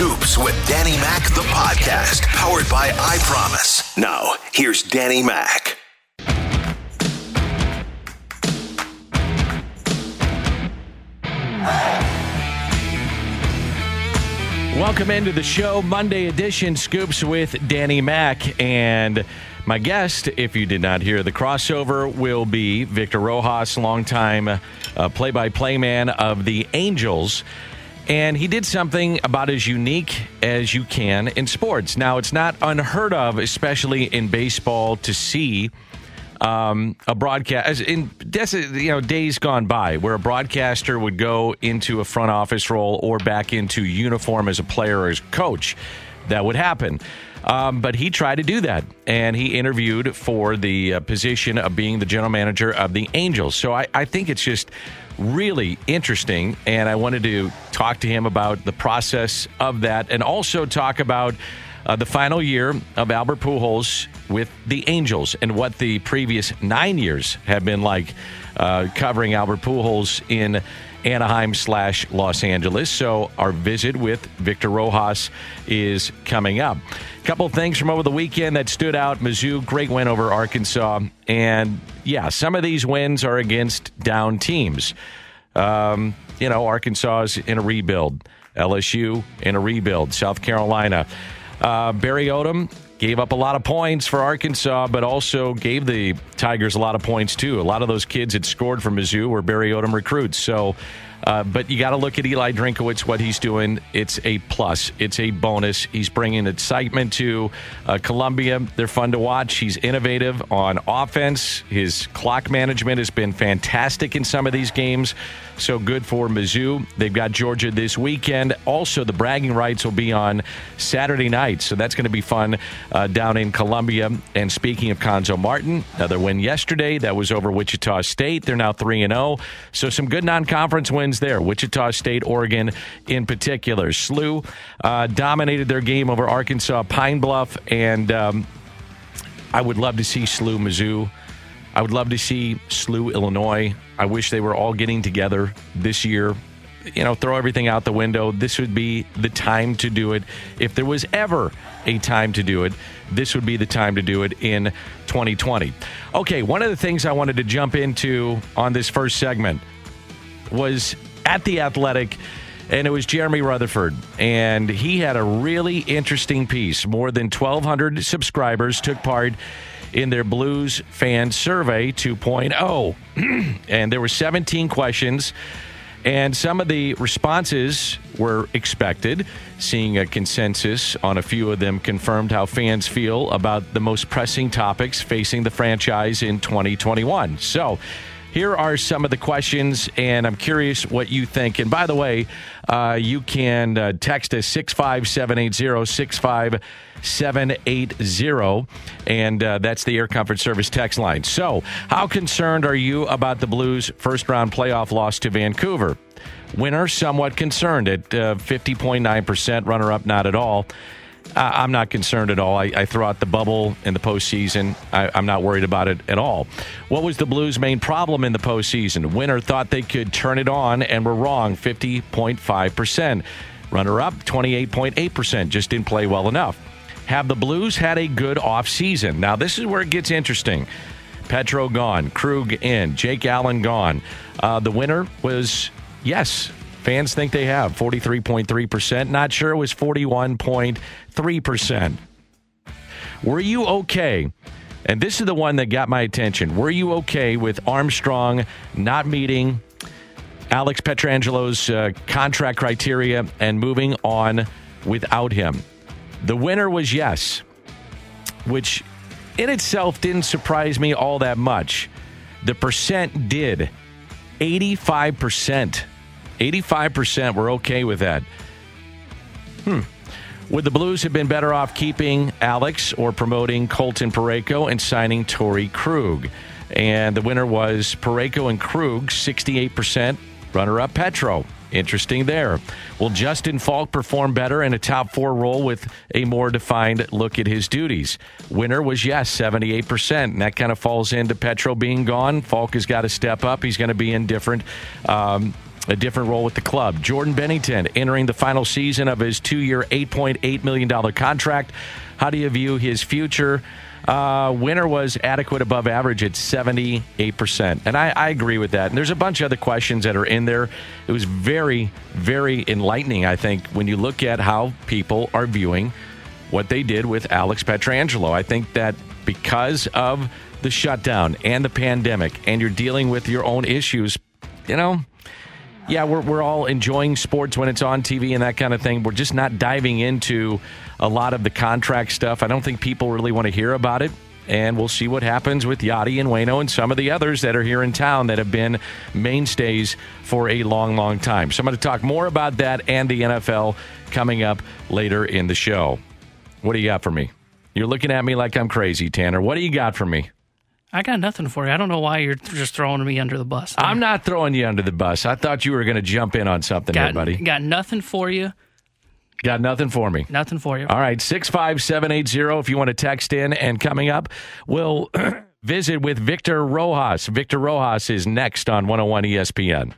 Scoops with Danny Mac, the podcast, powered by I Promise. Now, here's Danny Mac. Welcome into the show, Monday edition Scoops with Danny Mac. And my guest, if you did not hear the crossover, will be Victor Rojas, longtime play by play man of the Angels. And he did something about as unique as you can in sports. Now, it's not unheard of, especially in baseball, to see um, a broadcast in you know days gone by where a broadcaster would go into a front office role or back into uniform as a player or as coach. That would happen. Um, but he tried to do that, and he interviewed for the uh, position of being the general manager of the Angels. So I, I think it's just really interesting, and I wanted to talk to him about the process of that, and also talk about uh, the final year of Albert Pujols with the Angels and what the previous nine years have been like uh, covering Albert Pujols in Anaheim slash Los Angeles. So our visit with Victor Rojas is coming up. A couple things from over the weekend that stood out. Mizzou, great win over Arkansas. And yeah, some of these wins are against down teams. Um, you know, Arkansas is in a rebuild. LSU in a rebuild. South Carolina. Uh, Barry Odom gave up a lot of points for Arkansas, but also gave the Tigers a lot of points too. A lot of those kids had scored for Mizzou were Barry Odom recruits. So, uh, but you got to look at Eli Drinkwitz, what he's doing. It's a plus. It's a bonus. He's bringing excitement to uh, Columbia. They're fun to watch. He's innovative on offense. His clock management has been fantastic in some of these games. So good for Mizzou. They've got Georgia this weekend. Also, the bragging rights will be on Saturday night. So that's going to be fun uh, down in Columbia. And speaking of Cuonzo Martin, another win yesterday. That was over Wichita State. They're now 3 and 0. So some good non conference wins there. Wichita State, Oregon in particular. SLU uh, dominated their game over Arkansas Pine Bluff. And um, I would love to see SLU Mizzou. I would love to see SLU Illinois. I wish they were all getting together this year. You know, throw everything out the window. This would be the time to do it. If there was ever a time to do it, this would be the time to do it in 2020. Okay, one of the things I wanted to jump into on this first segment was at the Athletic and it was Jeremy Rutherford. And he had a really interesting piece. More than 1,200 subscribers took part in their Blues fan survey 2.0. and there were 17 questions. And some of the responses were expected. Seeing a consensus on a few of them confirmed how fans feel about the most pressing topics facing the franchise in 2021. So, here are some of the questions, and I'm curious what you think. And by the way, uh, you can uh, text us 65780 65780, and uh, that's the Air Comfort Service text line. So, how concerned are you about the Blues' first round playoff loss to Vancouver? Winner, somewhat concerned at 50.9%, runner up, not at all. I'm not concerned at all. I, I, throw out the bubble in the postseason. I, am not worried about it at all. What was the Blues' main problem in the postseason? Winner thought they could turn it on and were wrong 50.5%. Runner up 28.8%. Just didn't play well enough. Have the Blues had a good offseason? Now, this is where it gets interesting. Petro gone, Krug in, Jake Allen gone. Uh, the winner was yes, Fans think they have 43.3%. Not sure it was 41.3%. Were you okay? And this is the one that got my attention. Were you okay with Armstrong not meeting Alex Pietrangelo's uh, contract criteria and moving on without him? The winner was yes, which in itself didn't surprise me all that much. The percent did 85%. 85% were okay with that. Hmm. Would the Blues have been better off keeping Alex or promoting Colton Parayko and signing Torey Krug? And the winner was Parayko and Krug, 68%. Runner up Petro. Interesting there. Will Justin Faulk perform better in a top four role with a more defined look at his duties? Winner was yes, 78%. And that kind of falls into Petro being gone. Faulk has got to step up. He's going to be in different. Um, a different role with the club. Jordan Binnington entering the final season of his two year, $8.8 million contract. How do you view his future? Uh, winner was adequate above average at 78%. And I, I, agree with that. And there's a bunch of other questions that are in there. It was very, very enlightening, I think, when you look at how people are viewing what they did with Alex Pietrangelo. I think that because of the shutdown and the pandemic, and you're dealing with your own issues, you know, yeah, we're, we're all enjoying sports when it's on TV and that kind of thing. We're just not diving into a lot of the contract stuff. I don't think people really want to hear about it. And we'll see what happens with Yadi and Waino and some of the others that are here in town that have been mainstays for a long, long time. So I'm going to talk more about that and the NFL coming up later in the show. What do you got for me? You're looking at me like I'm crazy, Tanner. What do you got for me? I got nothing for you. I don't know why you're just throwing me under the bus. There. I'm not throwing you under the bus. I thought you were going to jump in on something got, here, buddy. Got nothing for you. Got nothing for me. Nothing for you. All right, 65780 if you want to text in. And coming up, we'll visit with Victor Rojas. Victor Rojas is next on 101 ESPN.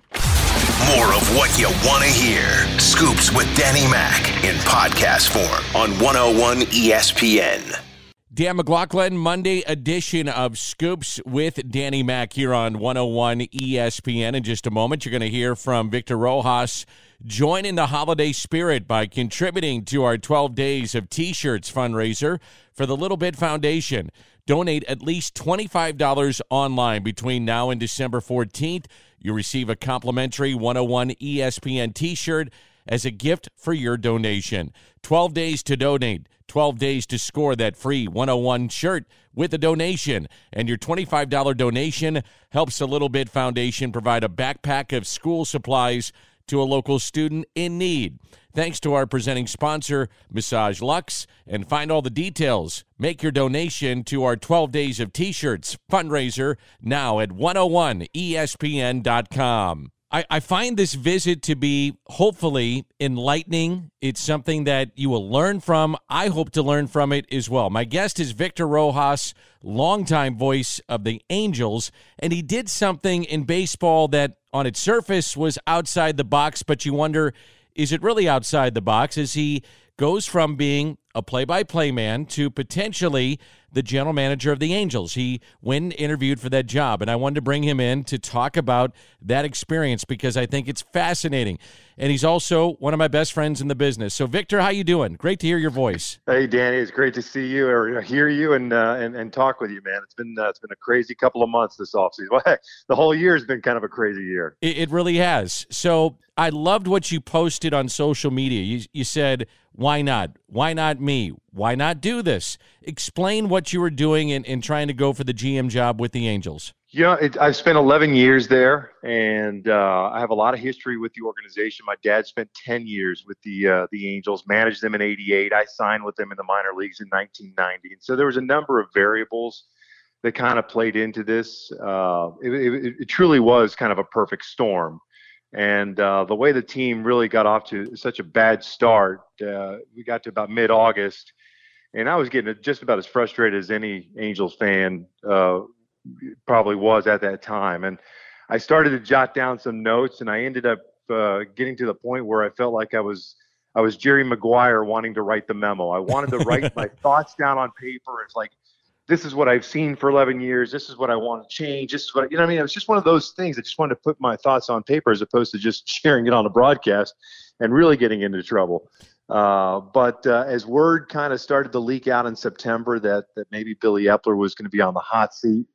More of what you want to hear. Scoops with Danny Mac in podcast form on 101 ESPN. Dan McLaughlin, Monday edition of Scoops with Danny Mac here on 101 ESPN. In just a moment, you're going to hear from Victor Rojas. Join in the holiday spirit by contributing to our 12 Days of T shirts fundraiser for the Little Bit Foundation. Donate at least $25 online between now and December 14th. You receive a complimentary 101 ESPN t shirt as a gift for your donation. 12 days to donate. 12 days to score that free 101 shirt with a donation. And your $25 donation helps the Little Bit Foundation provide a backpack of school supplies to a local student in need. Thanks to our presenting sponsor, Massage Lux. And find all the details. Make your donation to our 12 Days of T shirts fundraiser now at 101ESPN.com. I, I find this visit to be hopefully enlightening. It's something that you will learn from. I hope to learn from it as well. My guest is Victor Rojas, longtime voice of the Angels, and he did something in baseball that on its surface was outside the box, but you wonder is it really outside the box Is he goes from being a play by play man to potentially the general manager of the Angels. He went interviewed for that job, and I wanted to bring him in to talk about that experience because I think it's fascinating. And he's also one of my best friends in the business. So, Victor, how you doing? Great to hear your voice. Hey, Danny, it's great to see you or hear you and uh, and, and talk with you, man. It's been uh, it's been a crazy couple of months this offseason. Well, heck, the whole year has been kind of a crazy year. It, it really has. So, I loved what you posted on social media. You you said why not? Why not me? Why not do this? Explain what you were doing in, in trying to go for the GM job with the Angels. You know, it, I've spent 11 years there, and uh, I have a lot of history with the organization. My dad spent 10 years with the uh, the Angels, managed them in '88. I signed with them in the minor leagues in 1990, and so there was a number of variables that kind of played into this. Uh, it, it, it truly was kind of a perfect storm. And uh, the way the team really got off to such a bad start, uh, we got to about mid August, and I was getting just about as frustrated as any Angels fan uh, probably was at that time. And I started to jot down some notes, and I ended up uh, getting to the point where I felt like I was. I was Jerry Maguire wanting to write the memo. I wanted to write my thoughts down on paper. It's like, this is what I've seen for 11 years. This is what I want to change. This is what, you know, I mean, it was just one of those things. I just wanted to put my thoughts on paper as opposed to just sharing it on a broadcast and really getting into trouble. Uh, but uh, as word kind of started to leak out in September that, that maybe Billy Eppler was going to be on the hot seat,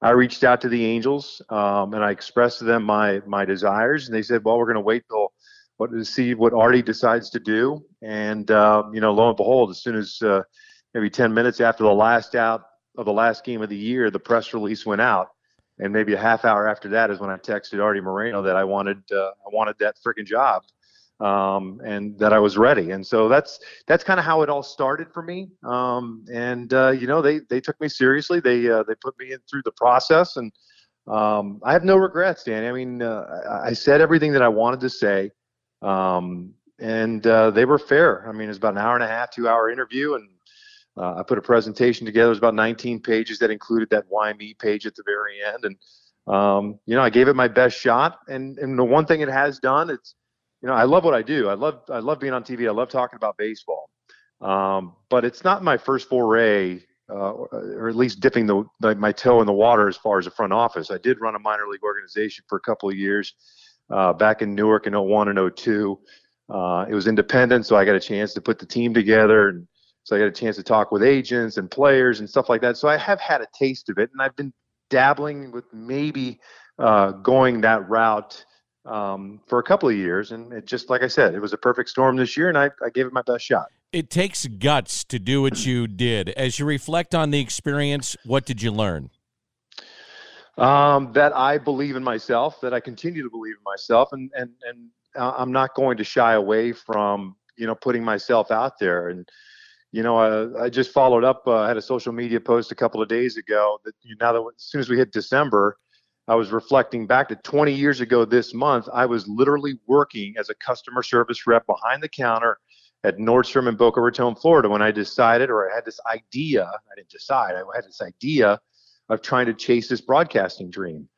I reached out to the Angels um, and I expressed to them my my desires, and they said, "Well, we're going to wait till what to see what Artie decides to do." And uh, you know, lo and behold, as soon as uh, maybe 10 minutes after the last out of the last game of the year, the press release went out, and maybe a half hour after that is when I texted Artie Moreno that I wanted uh, I wanted that freaking job, um, and that I was ready. And so that's that's kind of how it all started for me. Um, and uh, you know they they took me seriously. They uh, they put me in through the process, and um, I have no regrets, Danny. I mean uh, I said everything that I wanted to say. Um, and uh, they were fair. I mean, it was about an hour and a half, two hour interview, and uh, I put a presentation together. It was about 19 pages that included that why me page at the very end. And um, you know, I gave it my best shot. And, and the one thing it has done, it's, you know, I love what I do. I love, I love being on TV. I love talking about baseball. Um, but it's not my first foray, uh, or at least dipping the, the, my toe in the water as far as the front office. I did run a minor league organization for a couple of years uh, back in Newark in 01 and 02. Uh, it was independent, so I got a chance to put the team together, and so I got a chance to talk with agents and players and stuff like that. So I have had a taste of it, and I've been dabbling with maybe uh, going that route um, for a couple of years. And it just, like I said, it was a perfect storm this year, and I, I gave it my best shot. It takes guts to do what you did. As you reflect on the experience, what did you learn? Um, that I believe in myself, that I continue to believe in myself, and and and uh, I'm not going to shy away from you know putting myself out there. And you know, uh, I just followed up. Uh, I had a social media post a couple of days ago that you now that as soon as we hit December, I was reflecting back to 20 years ago this month. I was literally working as a customer service rep behind the counter at Nordstrom in Boca Raton, Florida, when I decided, or I had this idea. I didn't decide. I had this idea of trying to chase this broadcasting dream.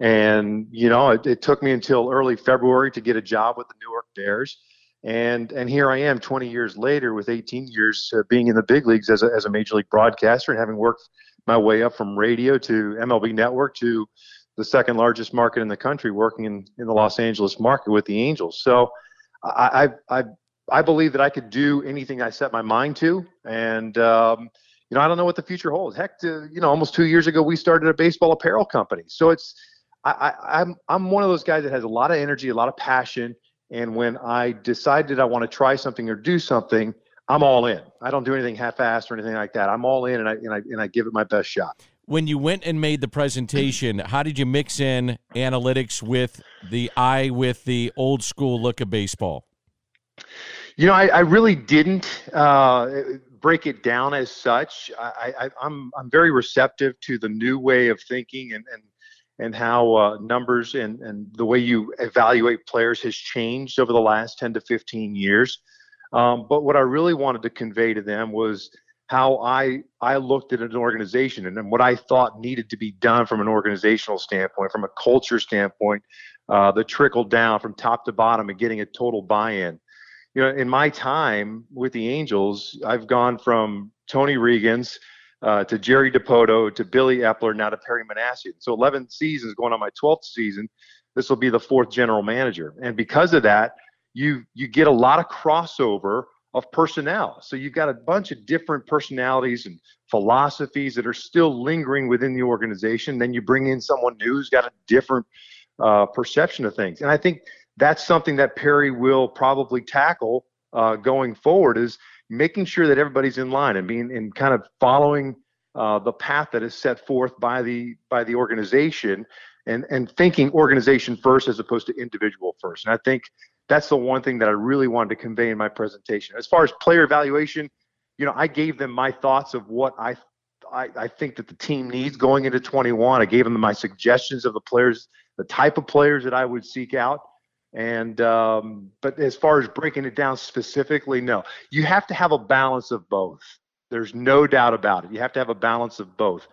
And you know, it, it, took me until early February to get a job with the Newark Bears, and and here I am, 20 years later, with 18 years uh, being in the big leagues as a as a major league broadcaster and having worked my way up from radio to MLB Network to the second largest market in the country, working in, in the Los Angeles market with the Angels. So I I I, believe that I could do anything I set my mind to, and um, you know I don't know what the future holds. Heck, to, you know, almost two years ago we started a baseball apparel company, so it's I, I, I'm I'm one of those guys that has a lot of energy, a lot of passion, and when I decided I want to try something or do something, I'm all in. I don't do anything half-assed or anything like that. I'm all in, and I and I and I give it my best shot. When you went and made the presentation, how did you mix in analytics with the eye with the old school look of baseball? You know, I, I really didn't uh, break it down as such. I, I, I'm I'm very receptive to the new way of thinking and and and how uh, numbers and, and the way you evaluate players has changed over the last 10 to 15 years. Um, but what I really wanted to convey to them was how I I looked at an organization and, what I thought needed to be done from an organizational standpoint, from a culture standpoint, uh, the trickle down from top to bottom and getting a total buy-in. You know, in my time with the Angels, I've gone from Tony Reagins uh, to Jerry Dipoto, to Billy Eppler, now to Perry Minasian. So 11 seasons going on my 12th season. This will be the fourth general manager. And because of that, you you get a lot of crossover of personnel. So you've got a bunch of different personalities and philosophies that are still lingering within the organization. Then you bring in someone new who's got a different uh, perception of things. And I think that's something that Perry will probably tackle uh, going forward is making sure that everybody's in line and being and kind of following uh, the path that is set forth by the by the organization and and thinking organization first as opposed to individual first. And I think that's the one thing that I really wanted to convey in my presentation. As far as player evaluation, you know, I gave them my thoughts of what I I, I think that the team needs going into 21. I gave them my suggestions of the players, the type of players that I would seek out. And um, but as far as breaking it down specifically, no. You have to have a balance of both. There's no doubt about it. You have to have a balance of both.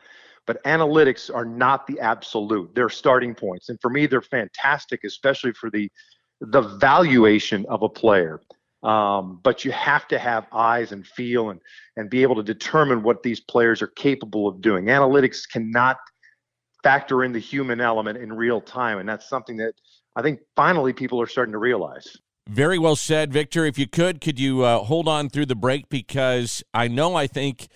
But analytics are not the absolute. They're starting points, and for me, they're fantastic, especially for the the valuation of a player. Um, but you have to have eyes and feel and and be able to determine what these players are capable of doing. Analytics cannot factor in the human element in real time, and that's something that I think finally people are starting to realize. Very well said, Victor. If you could, could you uh, hold on through the break? Because I know I think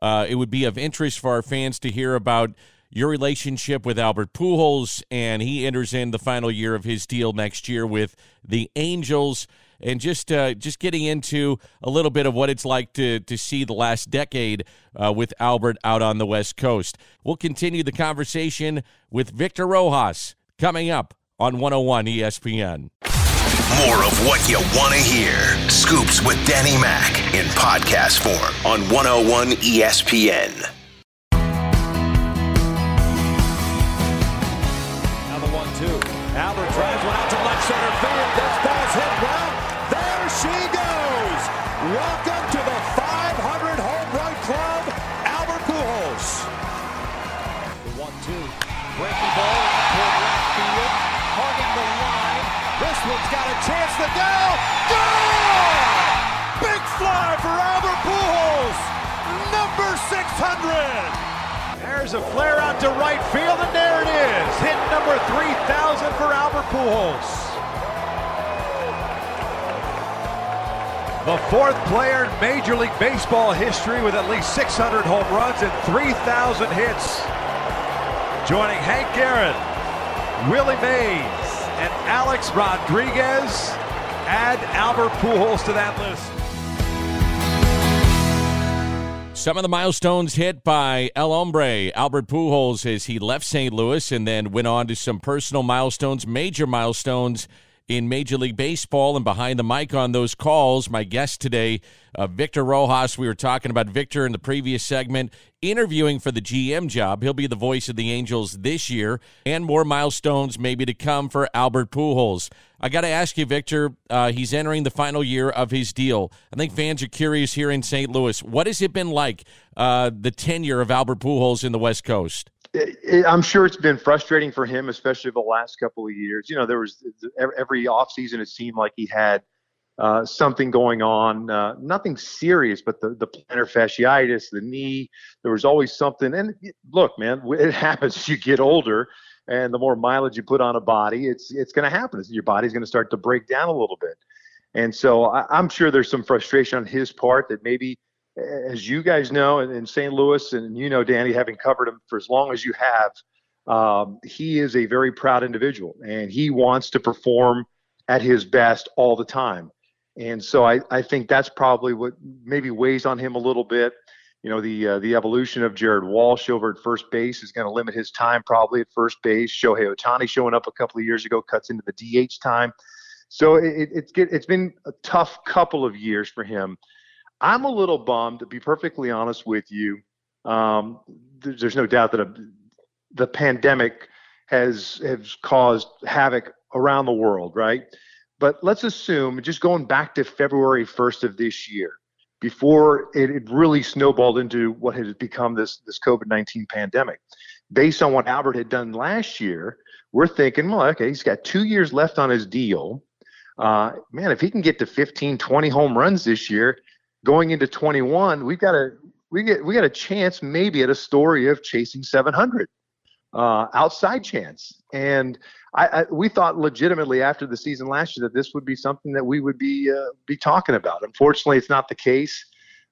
uh, it would be of interest for our fans to hear about your relationship with Albert Pujols, and he enters in the final year of his deal next year with the Angels. And just uh, just getting into a little bit of what it's like to to see the last decade uh, with Albert out on the West Coast. We'll continue the conversation with Victor Rojas coming up on 101 ESPN. More of what you want to hear. Scoops with Danny Mac in podcast form on 101 ESPN. Flare out to right field, and there it is. Hit number 3,000 for Albert Pujols. The fourth player in Major League Baseball history with at least 600 home runs and 3,000 hits. Joining Hank Aaron, Willie Mays, and Alex Rodriguez. Add Albert Pujols to that list. Some of the milestones hit by El Hombre, Albert Pujols, as he left St. Louis and then went on to some personal milestones, major milestones in Major League Baseball. And behind the mic on those calls, my guest today, uh, Victor Rojas. We were talking about Victor in the previous segment, interviewing for the GM job. He'll be the voice of the Angels this year, and more milestones maybe to come for Albert Pujols. I got to ask you, Victor. Uh, he's entering the final year of his deal. I think fans are curious here in St. Louis. What has it been like uh, the tenure of Albert Pujols in the West Coast? I'm sure it's been frustrating for him, especially the last couple of years. You know, there was every offseason it seemed like he had uh, something going on, uh, nothing serious, but the, the plantar fasciitis, the knee, there was always something. And look, man, it happens as you get older and the more mileage you put on a body, it's, it's going to happen. Your body's going to start to break down a little bit. And so I, I'm sure there's some frustration on his part that maybe, as you guys know, in St. Louis, and you know, Danny, having covered him for as long as you have, um, he is a very proud individual and he wants to perform at his best all the time. And so I, I think that's probably what maybe weighs on him a little bit. You know, the uh, the evolution of Jared Walsh over at first base is going to limit his time probably at first base. Shohei Ohtani showing up a couple of years ago cuts into the DH time. So it, it's it's been a tough couple of years for him. I'm a little bummed, to be perfectly honest with you. Um, there's no doubt that a, the pandemic has has caused havoc around the world, right? But let's assume, just going back to February 1st of this year, before it, it really snowballed into what has become this, this COVID 19 pandemic. Based on what Albert had done last year, we're thinking, well, okay, he's got two years left on his deal. Uh, man, if he can get to 15, 20 home runs this year, going into 21, we've got a we get we got a chance maybe at a story of chasing 700 uh, outside chance. And I, I, we thought legitimately after the season last year that this would be something that we would be uh, be talking about. Unfortunately, it's not the case.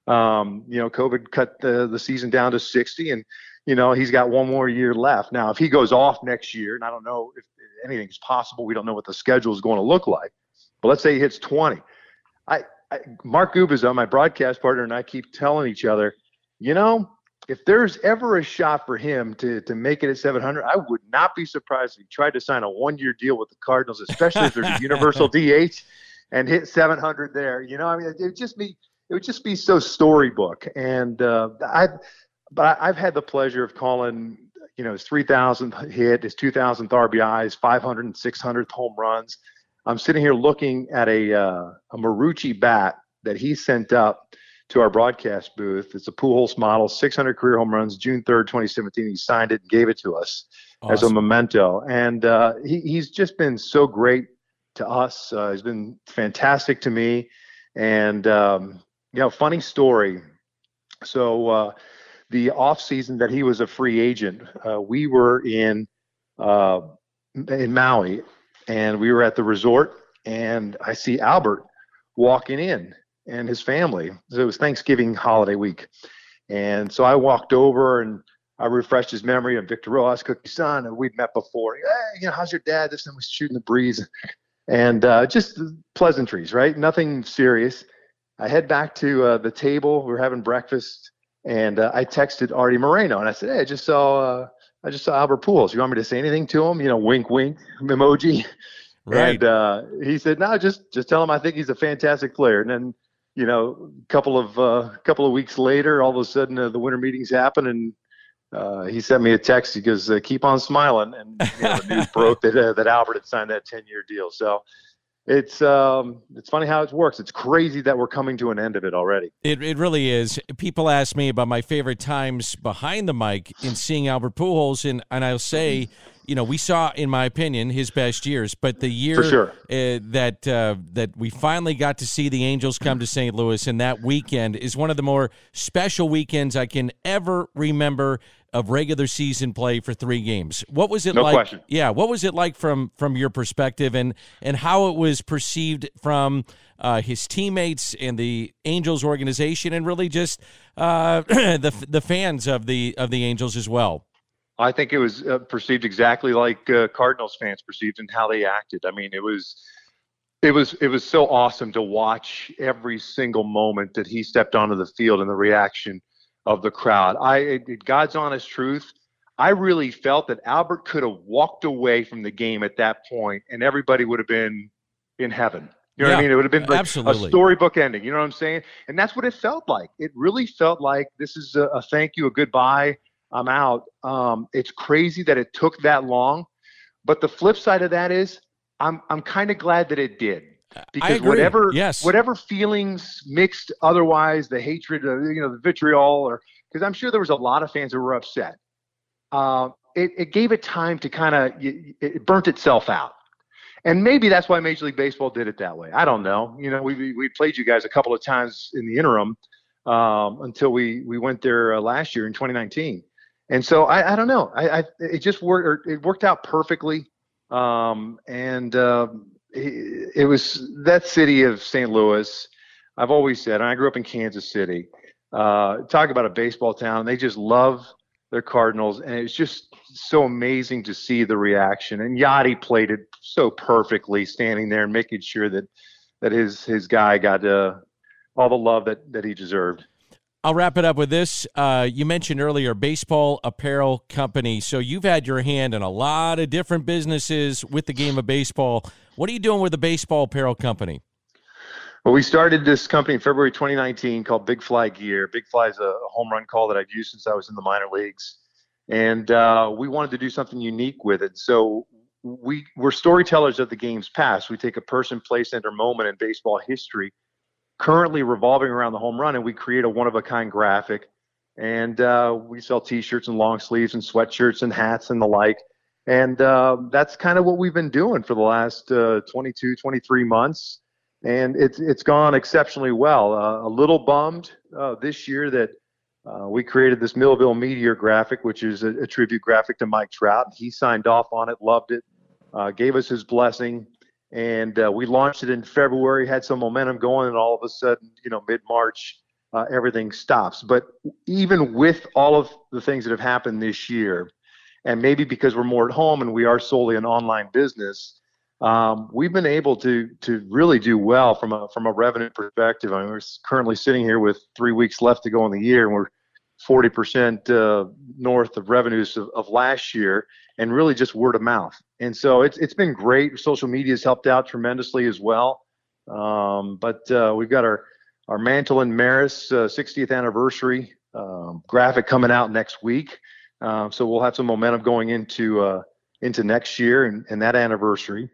Um, you know, COVID cut the, the season down to 60, and you know he's got one more year left. Now, if he goes off next year, and I don't know if anything's possible, we don't know what the schedule is going to look like. But let's say he hits 20. I, I Mark Gubicza, my broadcast partner, and I keep telling each other, you know, if there's ever a shot for him to to make it at 700, I would not be surprised if he tried to sign a one-year deal with the Cardinals, especially if there's a universal DH, and hit 700 there. You know, I mean, it would just be it would just be so storybook. And uh, I, but I've had the pleasure of calling, you know, his 3,000th hit, his 2,000th RBIs, 500 and 600th home runs. I'm sitting here looking at a uh, a Marucci bat that he sent up to our broadcast booth. It's a Pujols model, 600 career home runs, June 3rd, 2017. He signed it and gave it to us awesome. as a memento. And uh, he, he's just been so great to us. Uh, he's been fantastic to me. And, um, you know, funny story. So, uh, the off season that he was a free agent, uh, we were in uh, in Maui, and we were at the resort, and I see Albert walking in, and his family. So it was Thanksgiving holiday week. And so I walked over and I refreshed his memory of Victor Rojas, Cookie's son, and we'd met before. Hey, you know, how's your dad? This and was shooting the breeze. And uh, just pleasantries, right? Nothing serious. I head back to uh, the table. We are having breakfast, and uh, I texted Artie Moreno, and I said, "Hey, I just saw, uh, I just saw Albert Pujols. You want me to say anything to him? You know, wink, wink, emoji." Right. And uh, he said, "No, just just tell him I think he's a fantastic player." And then you know, a couple of uh, couple of weeks later, all of a sudden uh, the winter meetings happen, and uh, he sent me a text. He goes, uh, "Keep on smiling," and you know, the news broke that uh, that Albert had signed that ten year deal. So it's um, it's funny how it works. It's crazy that we're coming to an end of it already. It it really is. People ask me about my favorite times behind the mic in seeing Albert Pujols, and and I'll say you know, we saw, in my opinion, his best years. But the year sure. uh, that uh, that we finally got to see the Angels come to St. Louis, and that weekend is one of the more special weekends I can ever remember of regular season play for three games. What was it No like? question. Yeah, what was it like from from your perspective, and and how it was perceived from uh, his teammates and the Angels organization, and really just uh, the the fans of the of the Angels as well. I think it was uh, perceived exactly like uh, Cardinals fans perceived and how they acted. I mean, it was it was it was so awesome to watch every single moment that he stepped onto the field and the reaction of the crowd. I it, God's honest truth. I really felt that Albert could have walked away from the game at that point, and everybody would have been in heaven. You know what I mean? It would have been like absolutely. a storybook ending. You know what I'm saying? And that's what it felt like. It really felt like this is a, a thank you, a goodbye. I'm out. Um, it's crazy that it took that long, but the flip side of that is I'm I'm kind of glad that it did because whatever Yes. whatever feelings mixed otherwise the hatred uh, you know the vitriol or because I'm sure there was a lot of fans who were upset. Uh, it, it gave it time to kind of it burnt itself out. And maybe that's why Major League Baseball did it that way. I don't know. You know, we we we played you guys a couple of times in the interim um, until we we went there uh, last year in 2019. And so I, I don't know. I, I it just worked. It worked out perfectly. Um, and uh, it, was that city of St. Louis. I've always said, and I grew up in Kansas City. Uh, talk about a baseball town. They just love their Cardinals, and it's just so amazing to see the reaction. And Yadi played it so perfectly, standing there and making sure that that his his guy got uh, all the love that that he deserved. I'll wrap it up with this. Uh, you mentioned earlier baseball apparel company. So you've had your hand in a lot of different businesses with the game of baseball. What are you doing with the baseball apparel company? Well, we started this company in February 2019 called Big Fly Gear. Big Fly is a home run call that I've used since I was in the minor leagues, and uh, we wanted to do something unique with it. So we we're storytellers of the game's past. We take a person, place, and or moment in baseball history, currently revolving around the home run, and we create a one-of-a-kind graphic. And uh, we sell T-shirts and long sleeves and sweatshirts and hats and the like. And uh, that's kind of what we've been doing for the last uh, 22, 23 months and it's it's gone exceptionally well. Uh, a little bummed uh, this year that uh, we created this Millville Meteor graphic, which is a, a tribute graphic to Mike Trout. He signed off on it, loved it, gave us his blessing, and uh, we launched it in February. Had some momentum going, and all of a sudden, you know, mid March, uh, everything stops. But even with all of the things that have happened this year, and maybe because we're more at home and we are solely an online business um, we've been able to to really do well from a from a revenue perspective. I mean, we're currently sitting here with three weeks left to go in the year, and we're 40% uh, north of revenues of, of last year, and really just word of mouth. And so it's it's been great. Social media has helped out tremendously as well. Um, but uh, we've got our our Mantle and Maris uh, 60th anniversary um, graphic coming out next week. Um, so we'll have some momentum going into uh, into next year and, and that anniversary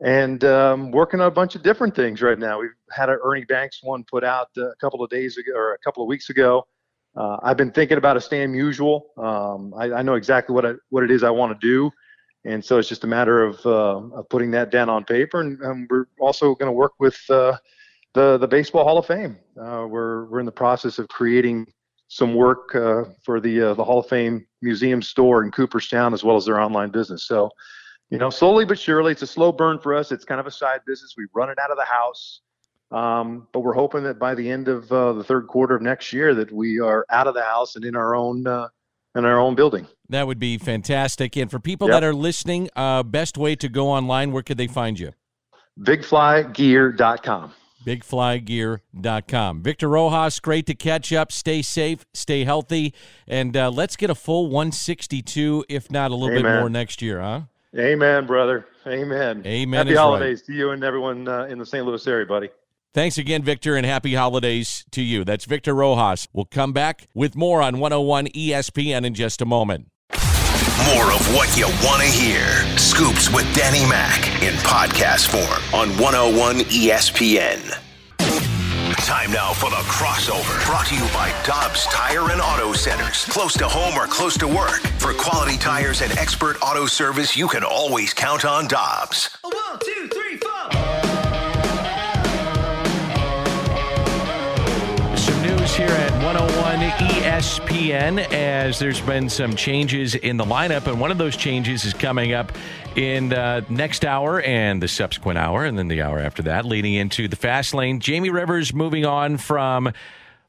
and um, working on a bunch of different things right now. We've had an Ernie Banks one put out uh, a couple of days ago or a couple of weeks ago. Uh, I've been thinking about a Stan Musial. Um, I, I know exactly what I, what it is I want to do, and so it's just a matter of, uh, of putting that down on paper. And, and we're also going to work with uh, the the Baseball Hall of Fame. Uh, we're we're in the process of creating some work uh, for the uh, the Hall of Fame museum store in Cooperstown as well as their online business. So you know, slowly but surely, it's a slow burn for us. It's kind of a side business. We run it out of the house, um, but we're hoping that by the end of uh, the third quarter of next year, that we are out of the house and in our own uh, in our own building. That would be fantastic. And for people Yep. that are listening, uh, best way to go online, where could they find you? BigFlyGear.com. bigflygear.com. Victor Rojas, great to catch up. Stay safe, stay healthy, and uh, let's get a full 162, if not a little bit more next year, huh? Amen, brother. Amen. Amen Happy is right. holidays to you and everyone uh, in the St. Louis area, buddy. Thanks again, Victor, and happy holidays to you. That's Victor Rojas. We'll come back with more on 101 ESPN in just a moment. More of what you want to hear. Scoops with Danny Mac in podcast form on 101 ESPN. Time now for the crossover. Brought to you by Dobbs Tire and Auto Centers. Close to home or close to work. For quality tires and expert auto service, you can always count on Dobbs. Here at 101 ESPN as there's been some changes in the lineup, and one of those changes is coming up in the next hour and the subsequent hour, and then the hour after that, leading into the fast lane. Jamie Rivers moving on from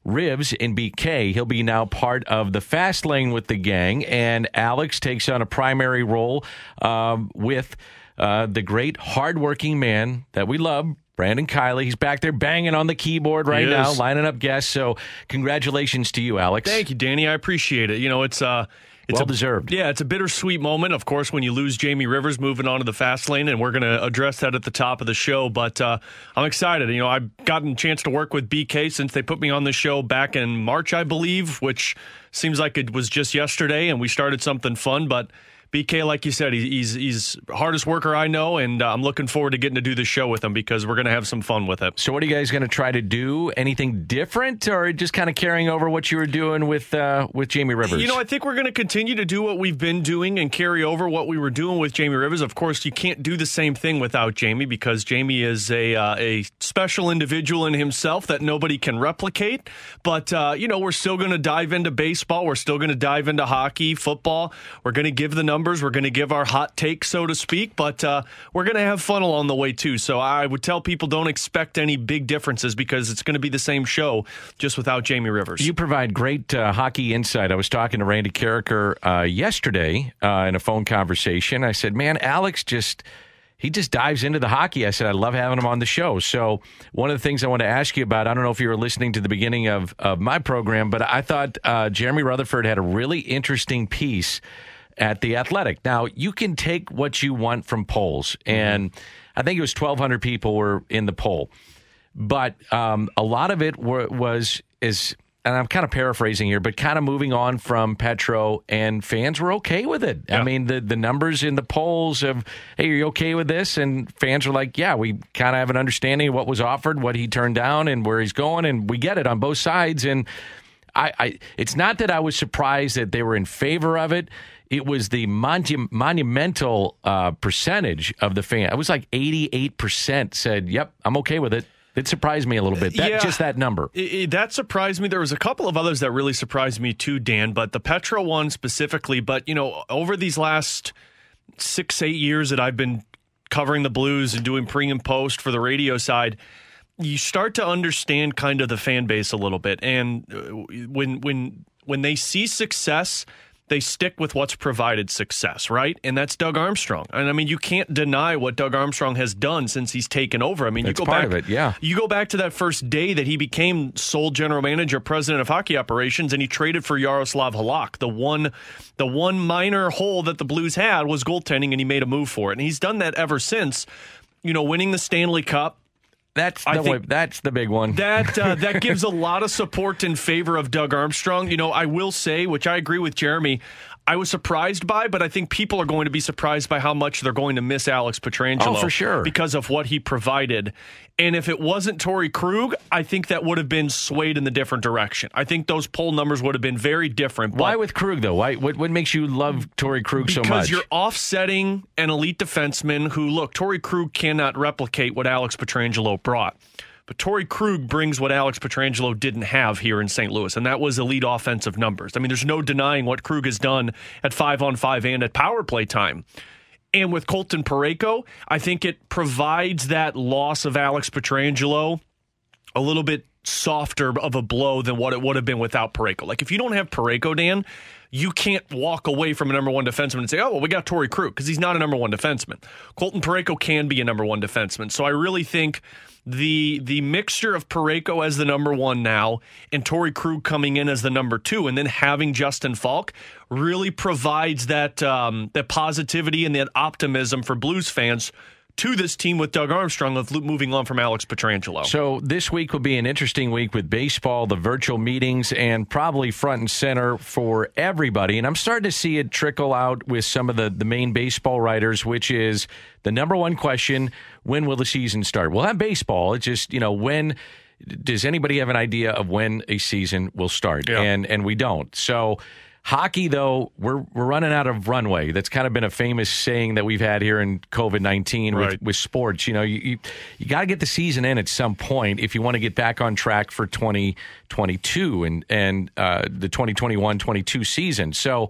Rivs in BK. He'll be now part of the fast lane with the gang, and Alex takes on a primary role um, with uh, the great hardworking man that we love. Brandon Kiley, he's back there banging on the keyboard right He now, is. lining up guests. So, congratulations to you, Alex. Thank you, Danny. I appreciate it. You know, it's uh it's Well a, deserved. Yeah, it's a bittersweet moment, of course, when you lose Jamie Rivers moving on to the fast lane, and we're going to address that at the top of the show. But uh, I'm excited. You know, I've gotten a chance to work with BK since they put me on the show back in March, I believe, which seems like it was just yesterday, and we started something fun. But BK, like you said, he's he's hardest worker I know, and uh, I'm looking forward to getting to do this show with him because we're going to have some fun with it. So, what are you guys going to try to do? Anything different, or just kind of carrying over what you were doing with uh, with Jamie Rivers? You know, I think we're going to continue to do what we've been doing and carry over what we were doing with Jamie Rivers. Of course, you can't do the same thing without Jamie because Jamie is a uh, a special individual in himself that nobody can replicate. But uh, you know, we're still going to dive into baseball. We're still going to dive into hockey, football. We're going to give the numbers. We're going to give our hot take, so to speak. But uh, we're going to have fun along the way too. So I would tell people don't expect any big differences because it's going to be the same show just without Jamie Rivers. You provide great uh, hockey insight. I was talking to Randy Karraker uh, yesterday uh, in a phone conversation. I said, "Man, Alex just." He just dives into the hockey. I said, I love having him on the show. So, one of the things I want to ask you about, I don't know if you were listening to the beginning of, of my program, but I thought uh, Jeremy Rutherford had a really interesting piece at The Athletic. Now, you can take what you want from polls, and I think it was 1,200 people were in the poll but um, a lot of it were, was is and I'm kind of paraphrasing here, but kind of moving on from Petro, and fans were okay with it. I mean, the the numbers in the polls of, hey, are you okay with this? And fans were like, yeah, we kind of have an understanding of what was offered, what he turned down, and where he's going, and we get it on both sides. And I, I it's not that I was surprised that they were in favor of it. It was the monu- monumental uh, percentage of the fan. It was like 88% said, yep, I'm okay with it. It surprised me a little bit. That, Yeah. Just that number. I- I- that surprised me. There was a couple of others that really surprised me too, Dan, but the Petro one specifically. But you know, over these last six, eight years that I've been covering the Blues and doing pre and post for the radio side, you start to understand kind of the fan base a little bit. And uh, when when when they see success, they stick with what's provided success, right? And that's Doug Armstrong. And I mean, you can't deny what Doug Armstrong has done since he's taken over. I mean, That's you go back, it, yeah. You go back to that first day that he became sole general manager, president of hockey operations, and he traded for Yaroslav Halak. The one, the one minor hole that the Blues had was goaltending, and he made a move for it. And he's done that ever since. You know, winning the Stanley Cup, That's I the, think way, that's the big one. that uh, that gives a lot of support in favor of Doug Armstrong. You know, I will say, which I agree with Jeremy, I was surprised by, but I think people are going to be surprised by how much they're going to miss Alex Pietrangelo. Oh, for sure. because of what he provided. And if it wasn't Torey Krug, I think that would have been swayed in the different direction. I think those poll numbers would have been very different. Why with Krug though? Why what, what makes you love Torey Krug so much? because you're offsetting an elite defenseman who, look, Torey Krug cannot replicate what Alex Pietrangelo brought. But Torey Krug brings what Alex Pietrangelo didn't have here in St. Louis, and that was elite offensive numbers. I mean, there's no denying what Krug has done at five on five and at power play time. And with Colton Parayko, I think it provides that loss of Alex Pietrangelo a little bit softer of a blow than what it would have been without Parayko. Like if you don't have Parayko, Dan, you can't walk away from a number one defenseman and say, "Oh, well, we got Torey Krug," because he's not a number one defenseman. Colton Parayko can be a number one defenseman. So I really think the the mixture of Parayko as the number one now and Torey Krug coming in as the number two, and then having Justin Faulk really provides that um, that positivity and that optimism for Blues fans to this team with Doug Armstrong of moving on from Alex Pietrangelo. So this week will be an interesting week with baseball, the virtual meetings, and probably front and center for everybody. And I'm starting to see it trickle out with some of the, the main baseball writers, which is the number one question: When will the season start? We'll have baseball. It's just you know when does anybody have an idea of when a season will start? Yeah. And and we don't. So hockey though, we're we're running out of runway. That's kind of been a famous saying that we've had here in COVID nineteen Right. with, with sports. You know, you you, you got to get the season in at some point if you want to get back on track for twenty twenty two and and uh, the 2021-22 season. So.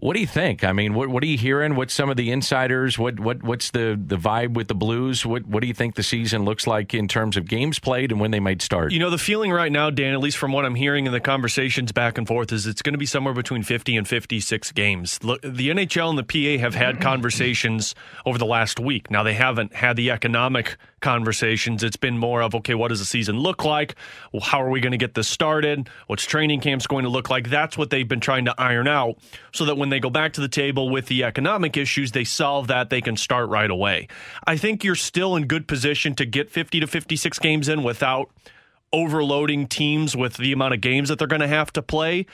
What do you think? I mean, what what are you hearing? What's some of the insiders? What what what's the the vibe with the Blues? What what do you think the season looks like in terms of games played and when they might start? You know, the feeling right now, Dan, at least from what I'm hearing in the conversations back and forth, is it's going to be somewhere between 50 and 56 games. The NHL and the PA have had conversations over the last week. Now, they haven't had the economic conversations. It's been more of, okay, what does the season look like? How are we going to get this started? What's training camps going to look like? That's what they've been trying to iron out so that when they go back to the table with the economic issues, they solve that, they can start right away. I think you're still in good position to get 50 to 56 games in without overloading teams with the amount of games that they're going to have to play.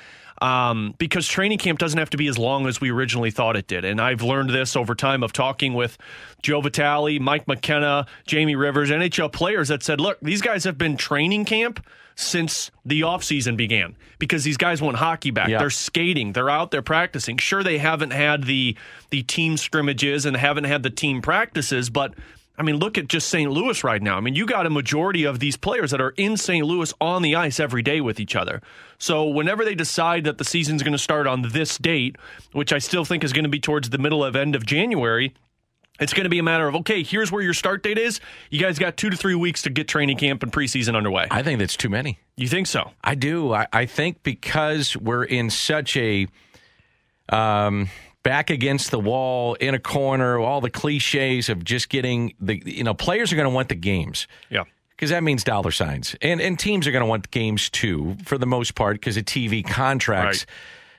Um, because training camp doesn't have to be as long as we originally thought it did. And I've learned this over time of talking with Joe Vitale, Mike McKenna, Jamie Rivers, NHL players that said, look, these guys have been training camp since the offseason began because these guys want hockey back. Yeah. They're skating, they're out there practicing. Sure, they haven't had the the team scrimmages and haven't had the team practices, but I mean, look at just St. Louis right now. I mean, you got a majority of these players that are in St. Louis on the ice every day with each other. So, whenever they decide that the season's going to start on this date, which I still think is going to be towards the middle of end of January, it's going to be a matter of okay, here's where your start date is. You guys got two to three weeks to get training camp and preseason underway. I think that's too many. You think so? I do. I, I think because we're in such a um, back against the wall, in a corner, all the cliches of just getting the, you know, players are going to want the games Yeah. because that means dollar signs. And, and teams are going to want the games too, for the most part, because of TV contracts,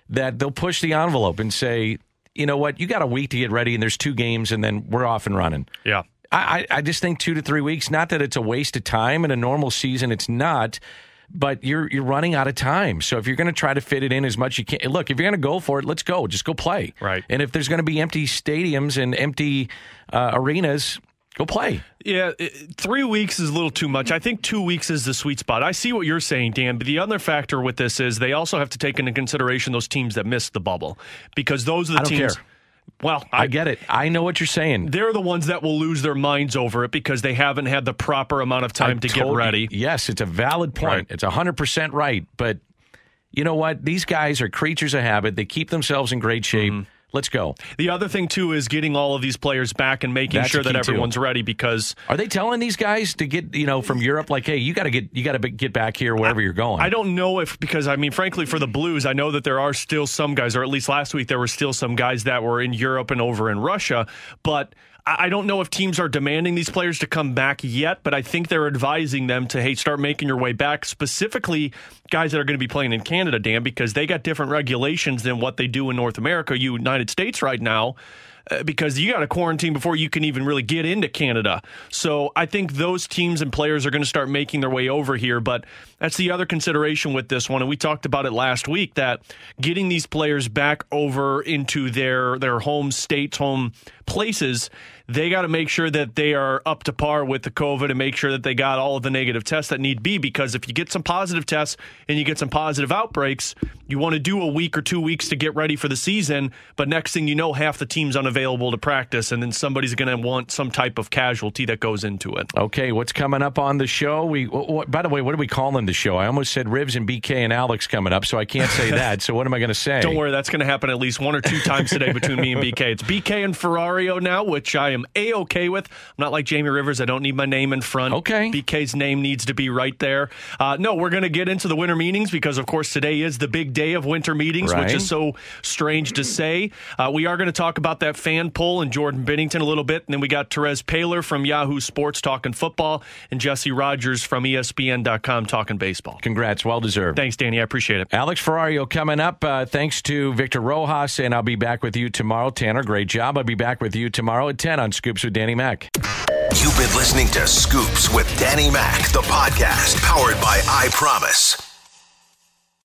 that they'll push the envelope and say, you know what, you got a week to get ready, and there's two games, and then we're off and running. Yeah. I, I I just think two to three weeks. Not that it's a waste of time in a normal season. It's not, but you're you're running out of time. So if you're going to try to fit it in as much as you can, look. If you're going to go for it, let's go. Just go play. Right. And if there's going to be empty stadiums and empty uh, arenas, go play. Yeah, three weeks is a little too much. I think two weeks is the sweet spot. I see what you're saying, Dan, but the other factor with this is they also have to take into consideration those teams that missed the bubble because those are the teams. care. Well, I get it. I know what you're saying. they're the ones that will lose their minds over it because they haven't had the proper amount of time I to get ready. Yes, it's a valid point. Right. It's 100% right. But you know what? These guys are creatures of habit. They keep themselves in great shape. Mm-hmm. Let's go. The other thing too is getting all of these players back and making That's sure that key, too. everyone's ready because Are they telling these guys to get you know from Europe like, hey, you got to get you got to get back here wherever you're going? I don't know if because I mean, frankly, for the Blues, I know that there are still some guys, or at least last week there were still some guys that were in Europe and over in Russia, but. I don't know if teams are demanding these players to come back yet, but I think they're advising them to hey, start making your way back. Specifically, guys that are going to be playing in Canada, Dan, because they got different regulations than what they do in North America, United States right now uh, because you got to quarantine before you can even really get into Canada. So I think those teams and players are going to start making their way over here. But that's the other consideration with this one, and we talked about it last week that getting these players back over into their their home states, home places. They got to make sure that they are up to par with the COVID and make sure that they got all of the negative tests that need be. Because if you get some positive tests and you get some positive outbreaks, you want to do a week or two weeks to get ready for the season. But next thing you know, half the team's unavailable to practice, and then somebody's going to want some type of casualty that goes into it. Okay, what's coming up on the show? We, wh- wh- by the way, what are we calling the show? I almost said Ribs and BK and Alex coming up, so I can't say that. so what am I going to say? Don't worry, that's going to happen at least one or two times today between me and BK. It's BK and Ferrario now, which I am a okay with. I'm not like Jamie Rivers; I don't need my name in front. Okay. BK's name needs to be right there. Uh, no, we're going to get into the winter meetings because, of course, today is the big day of winter meetings, Right. which is so strange to say. Uh, we are going to talk about that fan poll and Jordan Binnington a little bit, and then we got Terez Paylor from Yahoo Sports talking football, and Jesse Rogers from ESPN.com talking baseball. Congrats, well deserved. Thanks, Danny. I appreciate it. Alex Ferrario coming up. Uh, thanks to Victor Rojas, and I'll be back with you tomorrow. Tanner, great job. I'll be back with you tomorrow at 10 on Scoops with Danny Mac. You've been listening to Scoops with Danny Mac, the podcast powered by I Promise.